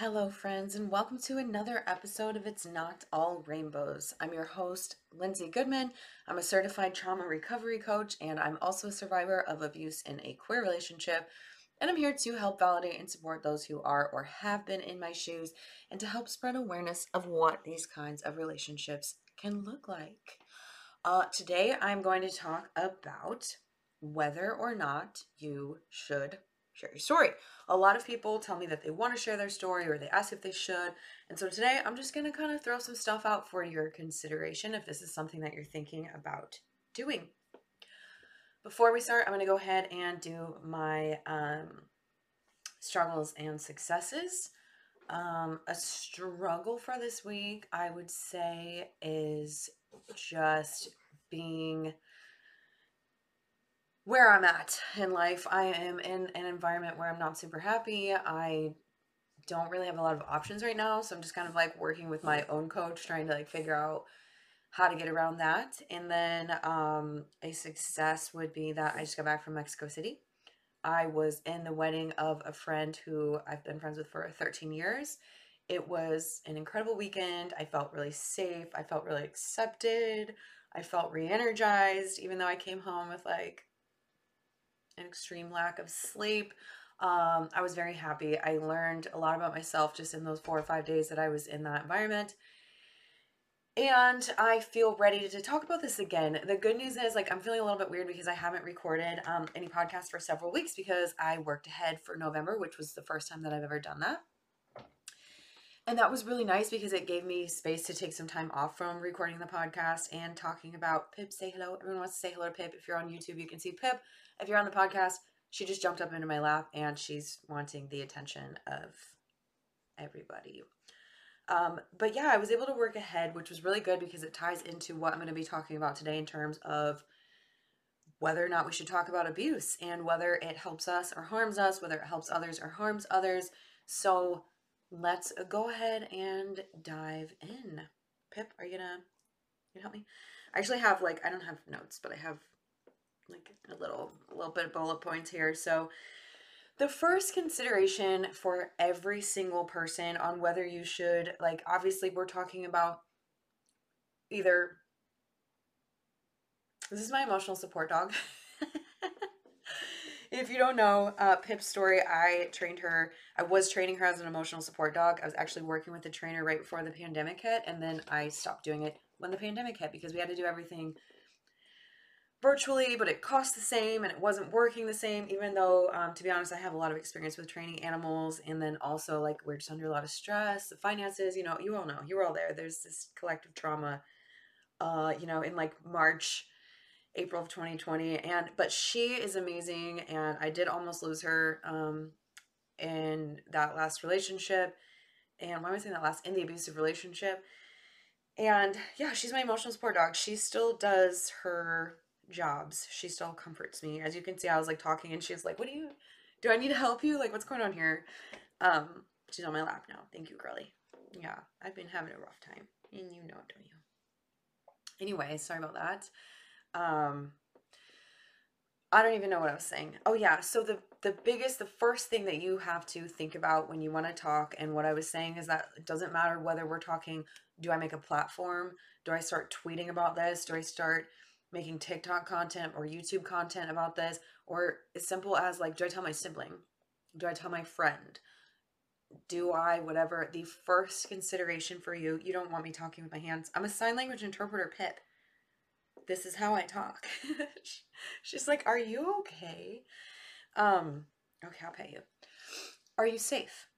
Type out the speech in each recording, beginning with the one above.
Hello, friends, and welcome to another episode of It's Not All Rainbows. I'm your host, Lindsay Goodman. I'm a certified trauma recovery coach, and I'm also a survivor of abuse in a queer relationship. And I'm here to help validate and support those who are or have been in my shoes and to help spread awareness of what these kinds of relationships can look like. Uh, today, I'm going to talk about whether or not you should share your story. A lot of people tell me that they want to share their story or they ask if they should. And so today I'm just going to kind of throw some stuff out for your consideration if this is something that you're thinking about doing. Before we start, I'm going to go ahead and do my um, struggles and successes. Um, a struggle for this week, I would say, is just being where I'm at in life. I am in an environment where I'm not super happy. I don't really have a lot of options right now, so I'm just kind of like working with my own coach trying to like figure out how to get around that. And then um a success would be that I just got back from Mexico City. I was in the wedding of a friend who I've been friends with for 13 years. It was an incredible weekend. I felt really safe. I felt really accepted. I felt re energized, even though I came home with like an extreme lack of sleep. Um, I was very happy. I learned a lot about myself just in those four or five days that I was in that environment. And I feel ready to talk about this again. The good news is, like, I'm feeling a little bit weird because I haven't recorded um, any podcast for several weeks because I worked ahead for November, which was the first time that I've ever done that. And that was really nice because it gave me space to take some time off from recording the podcast and talking about Pip. Say hello. Everyone wants to say hello to Pip. If you're on YouTube, you can see Pip if you're on the podcast, she just jumped up into my lap and she's wanting the attention of everybody. Um, but yeah, I was able to work ahead, which was really good because it ties into what I'm going to be talking about today in terms of whether or not we should talk about abuse and whether it helps us or harms us, whether it helps others or harms others. So let's go ahead and dive in. Pip, are you gonna, you help me? I actually have like I don't have notes, but I have like a little a little bit of bullet points here. So the first consideration for every single person on whether you should like obviously we're talking about either this is my emotional support dog. if you don't know uh, Pip's story, I trained her. I was training her as an emotional support dog. I was actually working with a trainer right before the pandemic hit, and then I stopped doing it when the pandemic hit because we had to do everything virtually, but it cost the same and it wasn't working the same, even though, um, to be honest, I have a lot of experience with training animals. And then also, like, we're just under a lot of stress, the finances, you know, you all know, you were all there. There's this collective trauma, uh, you know, in like March, April of 2020. And, but she is amazing. And I did almost lose her, um, in that last relationship. And why am I saying that last? In the abusive relationship. And yeah, she's my emotional support dog. She still does her jobs. She still comforts me. As you can see, I was like talking and she's like, What do you do I need to help you? Like what's going on here? Um, she's on my lap now. Thank you, girly. Yeah, I've been having a rough time. And you know it, don't you? Anyway, sorry about that. Um I don't even know what I was saying. Oh yeah, so the the biggest the first thing that you have to think about when you want to talk and what I was saying is that it doesn't matter whether we're talking do I make a platform? Do I start tweeting about this? Do I start making TikTok content or YouTube content about this, or as simple as like, do I tell my sibling? Do I tell my friend? Do I, whatever, the first consideration for you, you don't want me talking with my hands. I'm a sign language interpreter, Pip. This is how I talk. She's like, Are you okay? Um, okay, I'll pay you. Are you safe?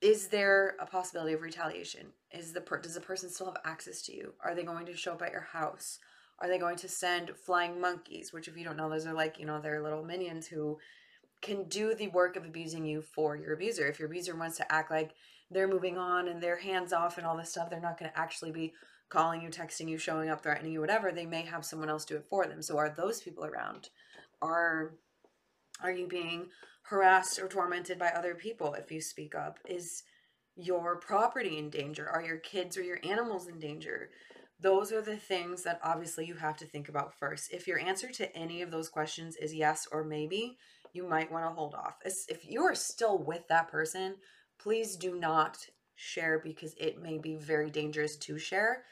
is there a possibility of retaliation? Is the per- does the person still have access to you? Are they going to show up at your house? Are they going to send flying monkeys? Which, if you don't know, those are like you know they're little minions who can do the work of abusing you for your abuser. If your abuser wants to act like they're moving on and they're hands off and all this stuff, they're not going to actually be calling you, texting you, showing up, threatening you, whatever. They may have someone else do it for them. So, are those people around? Are are you being harassed or tormented by other people if you speak up? Is your property in danger? Are your kids or your animals in danger? Those are the things that obviously you have to think about first. If your answer to any of those questions is yes or maybe, you might want to hold off. If you are still with that person, please do not share because it may be very dangerous to share.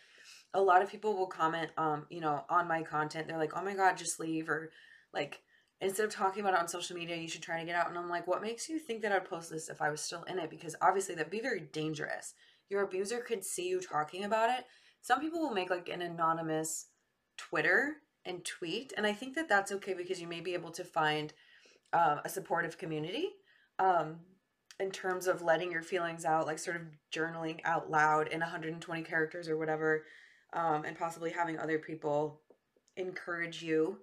A lot of people will comment, um, you know, on my content. They're like, "Oh my god, just leave," or like, instead of talking about it on social media, you should try to get out. And I'm like, what makes you think that I'd post this if I was still in it? Because obviously that'd be very dangerous. Your abuser could see you talking about it. Some people will make like an anonymous Twitter and tweet, and I think that that's okay because you may be able to find uh, a supportive community. Um, in terms of letting your feelings out, like sort of journaling out loud in 120 characters or whatever, um, and possibly having other people encourage you.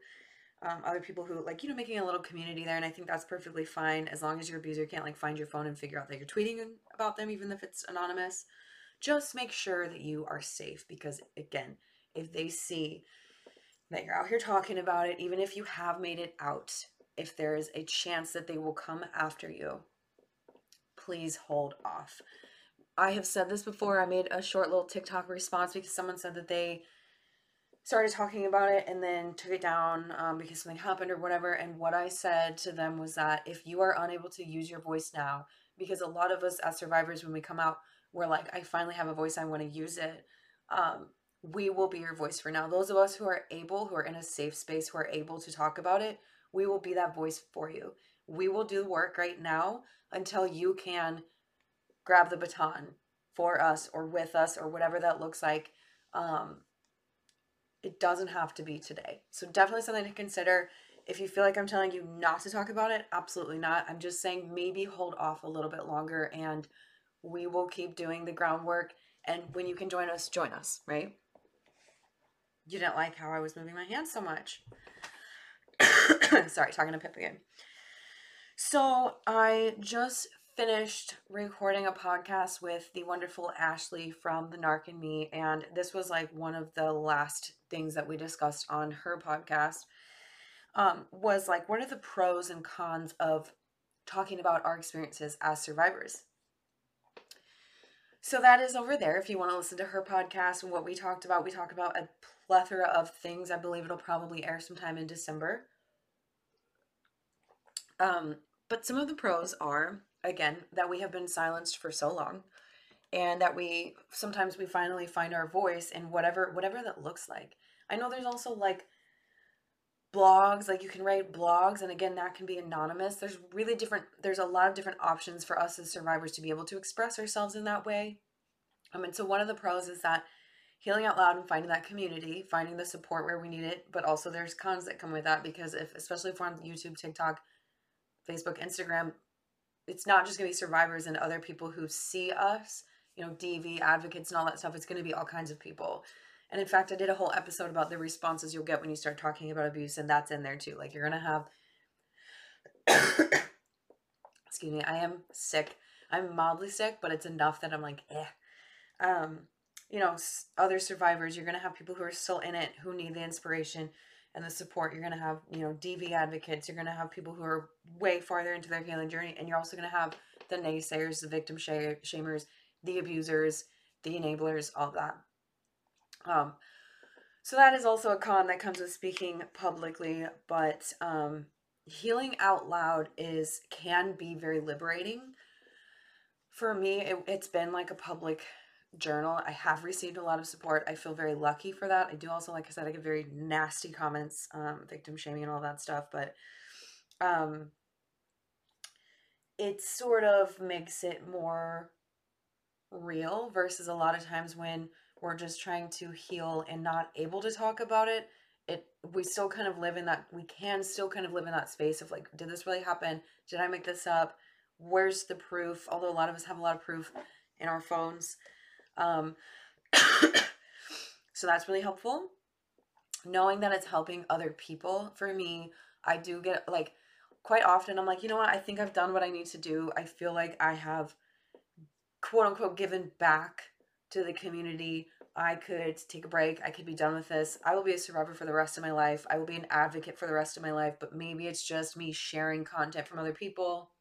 Um, other people who like you know making a little community there and i think that's perfectly fine as long as your abuser can't like find your phone and figure out that you're tweeting about them even if it's anonymous just make sure that you are safe because again if they see that you're out here talking about it even if you have made it out if there is a chance that they will come after you please hold off. I have said this before. I made a short little TikTok response because someone said that they started talking about it and then took it down um, because something happened or whatever. And what I said to them was that if you are unable to use your voice now, because a lot of us as survivors, when we come out, we're like, I finally have a voice, I want to use it. Um, we will be your voice for now. Those of us who are able, who are in a safe space, who are able to talk about it, we will be that voice for you. We will do work right now until you can grab the baton for us or with us or whatever that looks like. Um, it doesn't have to be today. So, definitely something to consider. If you feel like I'm telling you not to talk about it, absolutely not. I'm just saying maybe hold off a little bit longer and we will keep doing the groundwork. And when you can join us, join us, right? You didn't like how I was moving my hands so much. Sorry, talking to Pip again. So I just finished recording a podcast with the wonderful Ashley from The Narc and Me, and this was like one of the last things that we discussed on her podcast. Um, was like, what are the pros and cons of talking about our experiences as survivors? So that is over there. If you want to listen to her podcast and what we talked about, we talk about a plethora of things. I believe it'll probably air sometime in December. Um, but some of the pros are, again, that we have been silenced for so long and that we sometimes we finally find our voice in whatever whatever that looks like. I know there's also like blogs, like you can write blogs and again that can be anonymous. There's really different there's a lot of different options for us as survivors to be able to express ourselves in that way. Um and so one of the pros is that healing out loud and finding that community, finding the support where we need it, but also there's cons that come with that because if especially if we're on YouTube, TikTok, Facebook, Instagram, it's not just going to be survivors and other people who see us, you know, DV advocates and all that stuff. It's going to be all kinds of people. And in fact, I did a whole episode about the responses you'll get when you start talking about abuse, and that's in there too. Like, you're going to have, excuse me, I am sick. I'm mildly sick, but it's enough that I'm like, eh. Um, you know, other survivors, you're going to have people who are still in it who need the inspiration and the support. You're going to have, you know, DV advocates. You're going to have people who are way farther into their healing journey. And you're also going to have the naysayers, the victim shamers, the abusers, the enablers, all that. Um, so that is also a con that comes with speaking publicly, but um, healing out loud is can be very liberating. For me, it, it's been like a public journal. I have received a lot of support. I feel very lucky for that. I do also, like I said, I get very nasty comments, um, victim shaming and all that stuff, but um, it sort of makes it more real versus a lot of times when we're just trying to heal and not able to talk about it it we still kind of live in that we can still kind of live in that space of like did this really happen did i make this up where's the proof although a lot of us have a lot of proof in our phones um, so that's really helpful. Knowing that it's helping other people for me, I do get like quite often I'm like, you know what, I think I've done what I need to do. I feel like I have quote unquote given back to the community. I could take a break. I could be done with this. I will be a survivor for the rest of my life. I will be an advocate for the rest of my life, but maybe it's just me sharing content from other people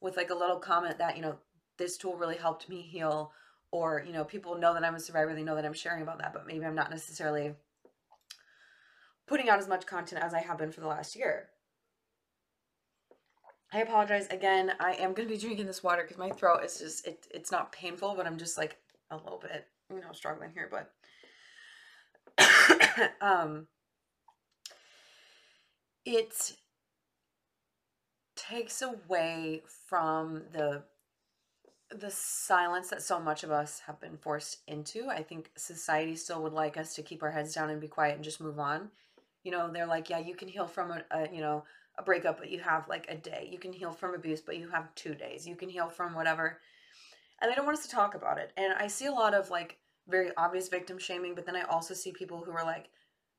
with like a little comment that, you know, this tool really helped me heal or you know people know that i'm a survivor they know that i'm sharing about that but maybe i'm not necessarily putting out as much content as i have been for the last year I apologize again. I am gonna be drinking this water because my throat is just it. It's not painful, but I'm just like a little bit, you know, struggling here. But um, it takes away from the the silence that so much of us have been forced into. I think society still would like us to keep our heads down and be quiet and just move on. You know, they're like, yeah, you can heal from a, a you know a breakup, but you have like a day. You can heal from abuse, but you have two days. You can heal from whatever. And they don't want us to talk about it. And I see a lot of like very obvious victim shaming, but then I also see people who are like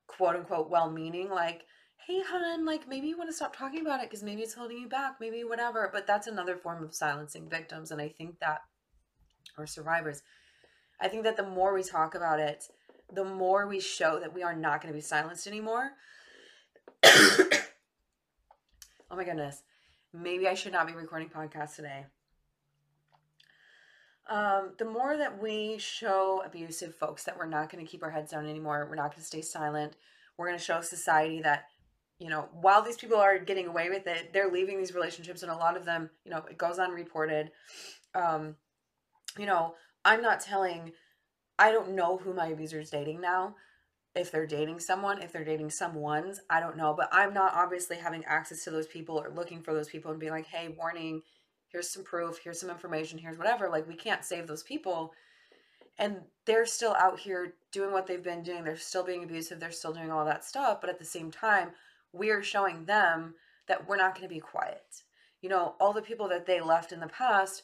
quote unquote well meaning, like, hey, hun, like maybe you want to stop talking about it because maybe it's holding you back, maybe whatever. But that's another form of silencing victims. And I think that, or survivors, I think that the more we talk about it, the more we show that we are not going to be silenced anymore. oh my goodness. Maybe I should not be recording podcasts today. Um, the more that we show abusive folks that we're not going to keep our heads down anymore, we're not going to stay silent, we're going to show society that you know, while these people are getting away with it, they're leaving these relationships, and a lot of them, you know, it goes unreported. Um, you know, I'm not telling, I don't know who my abuser is dating now. If they're dating someone, if they're dating someone's, I don't know. But I'm not obviously having access to those people or looking for those people and being like, hey, warning, here's some proof, here's some information, here's whatever. Like, we can't save those people. And they're still out here doing what they've been doing. They're still being abusive. They're still doing all that stuff. But at the same time, we're showing them that we're not going to be quiet. You know, all the people that they left in the past,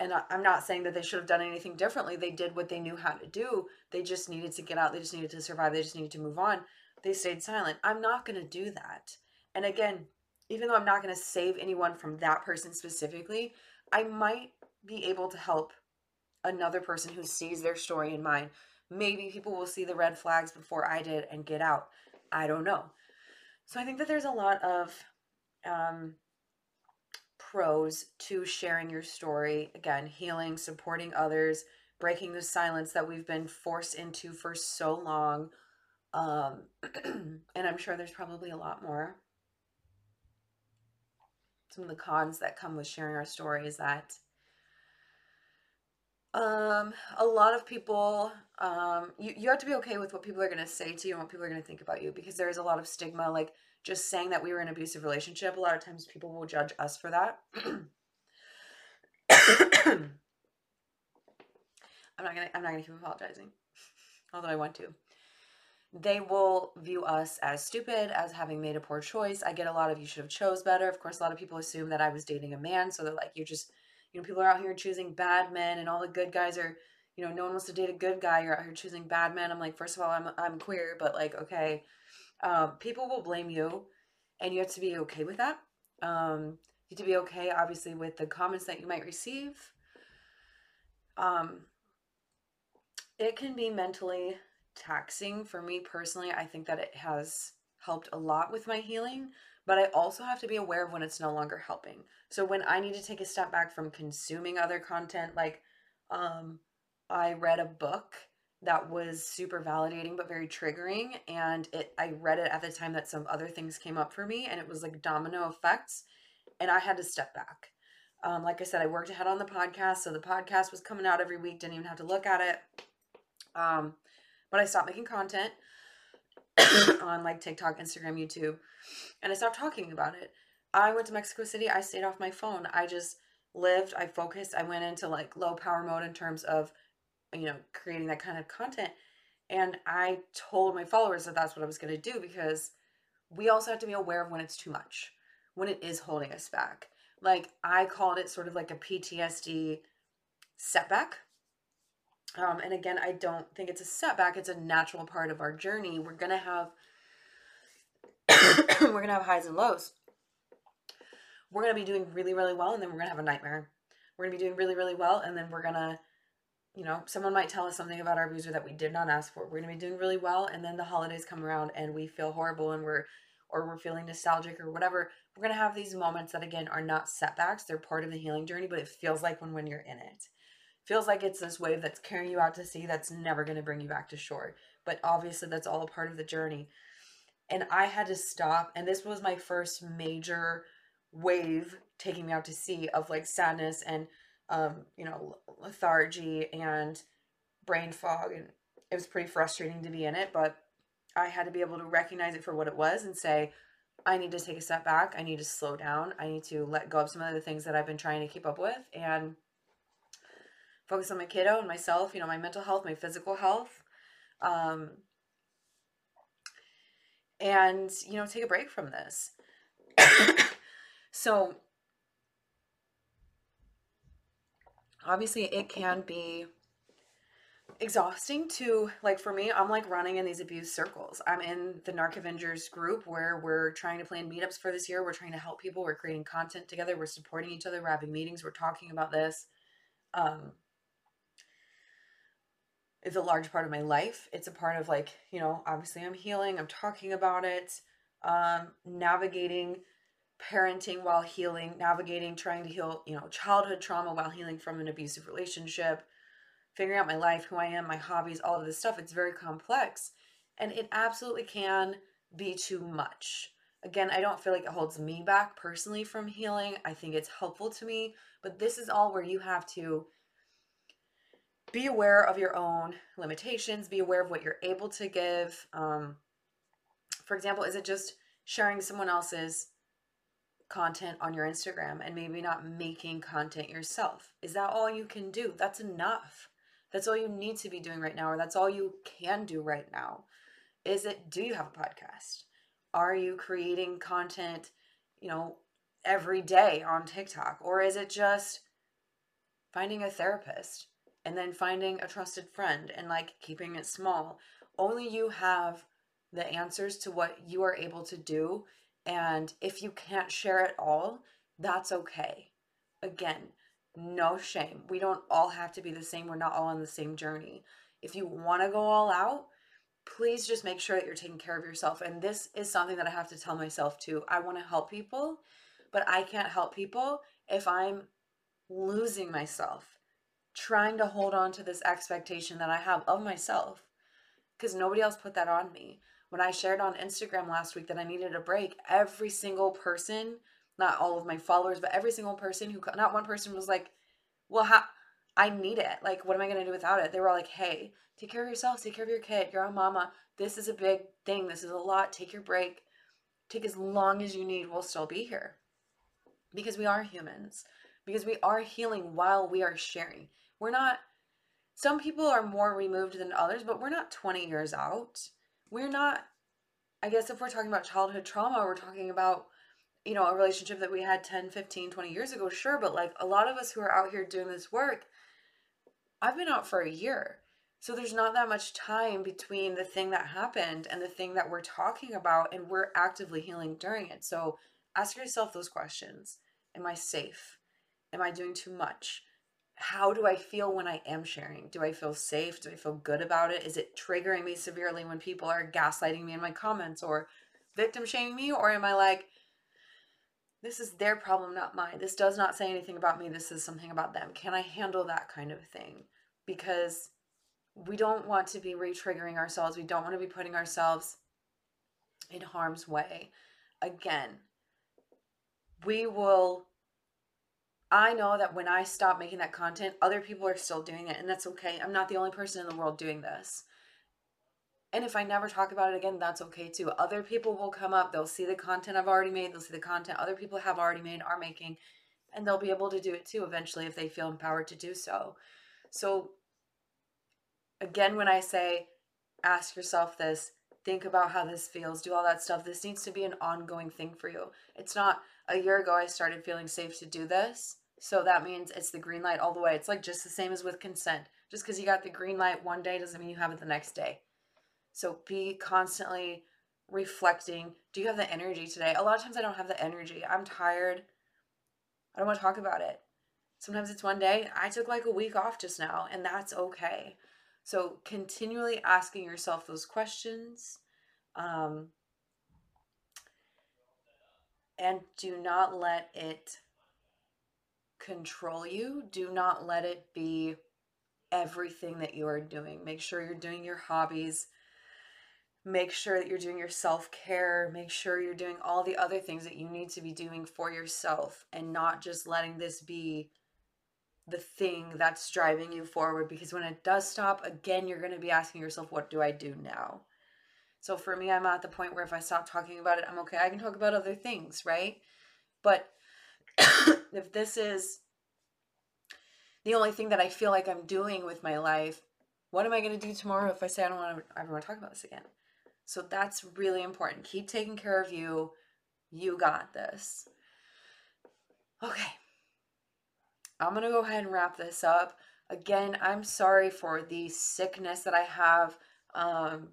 and I'm not saying that they should have done anything differently. They did what they knew how to do. They just needed to get out. They just needed to survive. They just needed to move on. They stayed silent. I'm not going to do that. And again, even though I'm not going to save anyone from that person specifically, I might be able to help another person who sees their story in mine. Maybe people will see the red flags before I did and get out. I don't know. So I think that there's a lot of um, pros to sharing your story. Again, healing, supporting others, breaking the silence that we've been forced into for so long. Um, and I'm sure there's probably a lot more. Some of the cons that come with sharing our story is that um, a lot of people, um, you, you have to be okay with what people are going to say to you and what people are going to think about you because there is a lot of stigma. Like just saying that we were in an abusive relationship, a lot of times people will judge us for that. I'm not gonna I'm not gonna keep apologizing. Although I want to. They will view us as stupid, as having made a poor choice. I get a lot of you should have chose better. Of course, a lot of people assume that I was dating a man, so they're like, you're just you know, people are out here choosing bad men and all the good guys are, you know, no one wants to date a good guy. You're out here choosing bad men. I'm like, first of all, I'm, I'm queer, but like, okay, um, people will blame you and you have to be okay with that. Um, you have to be okay, obviously, with the comments that you might receive. Um, it can be mentally taxing for me personally. I think that it has helped a lot with my healing but I also have to be aware of when it's no longer helping. So when I need to take a step back from consuming other content, like um, I read a book that was super validating but very triggering, and it I read it at the time that some other things came up for me, and it was like domino effects, and I had to step back. Um, like I said, I worked ahead on the podcast, so the podcast was coming out every week. Didn't even have to look at it. Um, but I stopped making content on like TikTok, Instagram, YouTube, and I stopped talking about it. I went to Mexico City. I stayed off my phone. I just lived. I focused. I went into like low power mode in terms of, you know, creating that kind of content. And I told my followers that that's what I was going to do because we also have to be aware of when it's too much, when it is holding us back. Like I called it sort of like a PTSD setback um, and again, I don't think it's a setback. It's a natural part of our journey. We're gonna have we're gonna have highs and lows. We're gonna be doing really, really well, and then we're gonna have a nightmare. We're gonna be doing really, really well, and then we're gonna, you know, someone might tell us something about our abuser that we did not ask for. We're gonna be doing really well, and then the holidays come around and we feel horrible and we're or we're feeling nostalgic or whatever. We're gonna have these moments that again are not setbacks. They're part of the healing journey, but it feels like when when you're in it feels like it's this wave that's carrying you out to sea that's never going to bring you back to shore. But obviously, that's all a part of the journey. And I had to stop. And this was my first major wave taking me out to sea of like sadness and um, you know, lethargy and brain fog and it was pretty frustrating to be in it, but I had to be able to recognize it for what it was and say, I need to take a step back. I need to slow down. I need to let go of some of the things that I've been trying to keep up with and focus on my kiddo and myself, you know, my mental health, my physical health. Um, and, you know, take a break from this. so, obviously, it can be exhausting to like for me i'm like running in these abuse circles. I'm in the narc avengers group where we're trying to plan meetups for this year. We're trying to help people. We're creating content together. We're supporting each other. We're having meetings. We're talking about this. Um it's a large part of my life it's a part of like you know obviously i'm healing i'm talking about it um navigating parenting while healing navigating trying to heal you know childhood trauma while healing from an abusive relationship figuring out my life, who I am, my hobbies, all of this stuff. It's very complex and it absolutely can be too much. Again, I don't feel like it holds me back personally from healing. I think it's helpful to me, but this is all where you have to be aware of your own limitations, be aware of what you're able to give. Um, for example, is it just sharing someone else's content on your Instagram and maybe not making content yourself? Is that all you can do? That's enough. That's all you need to be doing right now, or that's all you can do right now. Is it, do you have a podcast? Are you creating content, you know, every day on TikTok? Or is it just finding a therapist and then finding a trusted friend and like keeping it small? Only you have the answers to what you are able to do. And if you can't share it all, that's okay. Again, no shame. We don't all have to be the same. We're not all on the same journey. If you want to go all out, please just make sure that you're taking care of yourself. And this is something that I have to tell myself too. I want to help people, but I can't help people if I'm losing myself, trying to hold on to this expectation that I have of myself because nobody else put that on me. When I shared on Instagram last week that I needed a break, every single person not all of my followers, but every single person who, not one person was like, well, how, I need it. Like, what am I going to do without it? They were all like, hey, take care of yourself, take care of your kid, you're a mama. This is a big thing. This is a lot. Take your break. Take as long as you need. We'll still be here. Because we are humans. Because we are healing while we are sharing. We're not, some people are more removed than others, but we're not 20 years out. We're not, I guess if we're talking about childhood trauma, we're talking about you know, a relationship that we had 10, 15, 20 years ago, sure, but like a lot of us who are out here doing this work, I've been out for a year. So there's not that much time between the thing that happened and the thing that we're talking about, and we're actively healing during it. So ask yourself those questions Am I safe? Am I doing too much? How do I feel when I am sharing? Do I feel safe? Do I feel good about it? Is it triggering me severely when people are gaslighting me in my comments or victim shaming me? Or am I like, this is their problem, not mine. This does not say anything about me. This is something about them. Can I handle that kind of thing? Because we don't want to be re triggering ourselves. We don't want to be putting ourselves in harm's way. Again, we will. I know that when I stop making that content, other people are still doing it, and that's okay. I'm not the only person in the world doing this. And if I never talk about it again, that's okay too. Other people will come up, they'll see the content I've already made, they'll see the content other people have already made, are making, and they'll be able to do it too eventually if they feel empowered to do so. So, again, when I say ask yourself this, think about how this feels, do all that stuff, this needs to be an ongoing thing for you. It's not a year ago I started feeling safe to do this. So that means it's the green light all the way. It's like just the same as with consent. Just because you got the green light one day doesn't mean you have it the next day. So be constantly reflecting. Do you have the energy today? A lot of times I don't have the energy. I'm tired. I don't want to talk about it. Sometimes it's one day. I took like a week off just now, and that's okay. So continually asking yourself those questions. Um, and do not let it control you. Do not let it be everything that you are doing. Make sure you're doing your hobbies make sure that you're doing your self care, make sure you're doing all the other things that you need to be doing for yourself and not just letting this be the thing that's driving you forward because when it does stop, again, you're going to be asking yourself, what do I do now? So for me, I'm at the point where if I stop talking about it, I'm okay. I can talk about other things, right? But if this is the only thing that I feel like I'm doing with my life, what am I going to do tomorrow if I say I don't want to ever want to talk about this again? So that's really important. Keep taking care of you. You got this. Okay. I'm going to go ahead and wrap this up. Again, I'm sorry for the sickness that I have. Um,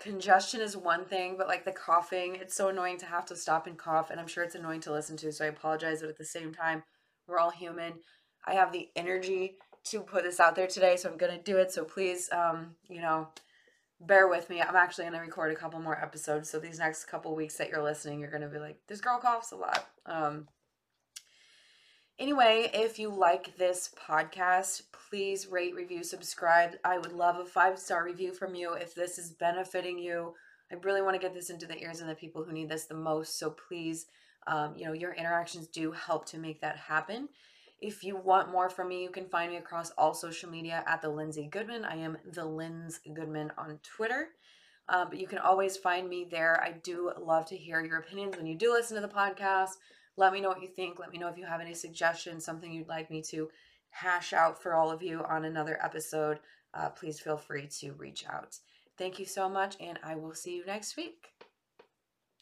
congestion is one thing, but like the coughing, it's so annoying to have to stop and cough. And I'm sure it's annoying to listen to. So I apologize. But at the same time, we're all human. I have the energy to put this out there today. So I'm going to do it. So please, um, you know, bear with me. I'm actually going to record a couple more episodes. So these next couple weeks that you're listening, you're going to be like, this girl coughs a lot. Um, anyway, if you like this podcast, please rate, review, subscribe. I would love a five star review from you if this is benefiting you. I really want to get this into the ears of the people who need this the most. So please, um, you know, your interactions do help to make that happen. If you want more from me, you can find me across all social media at the Lindsay Goodman. I am the Linz Goodman on Twitter. Um, but you can always find me there. I do love to hear your opinions when you do listen to the podcast. Let me know what you think. Let me know if you have any suggestions, something you'd like me to hash out for all of you on another episode. Uh, please feel free to reach out. Thank you so much, and I will see you next week.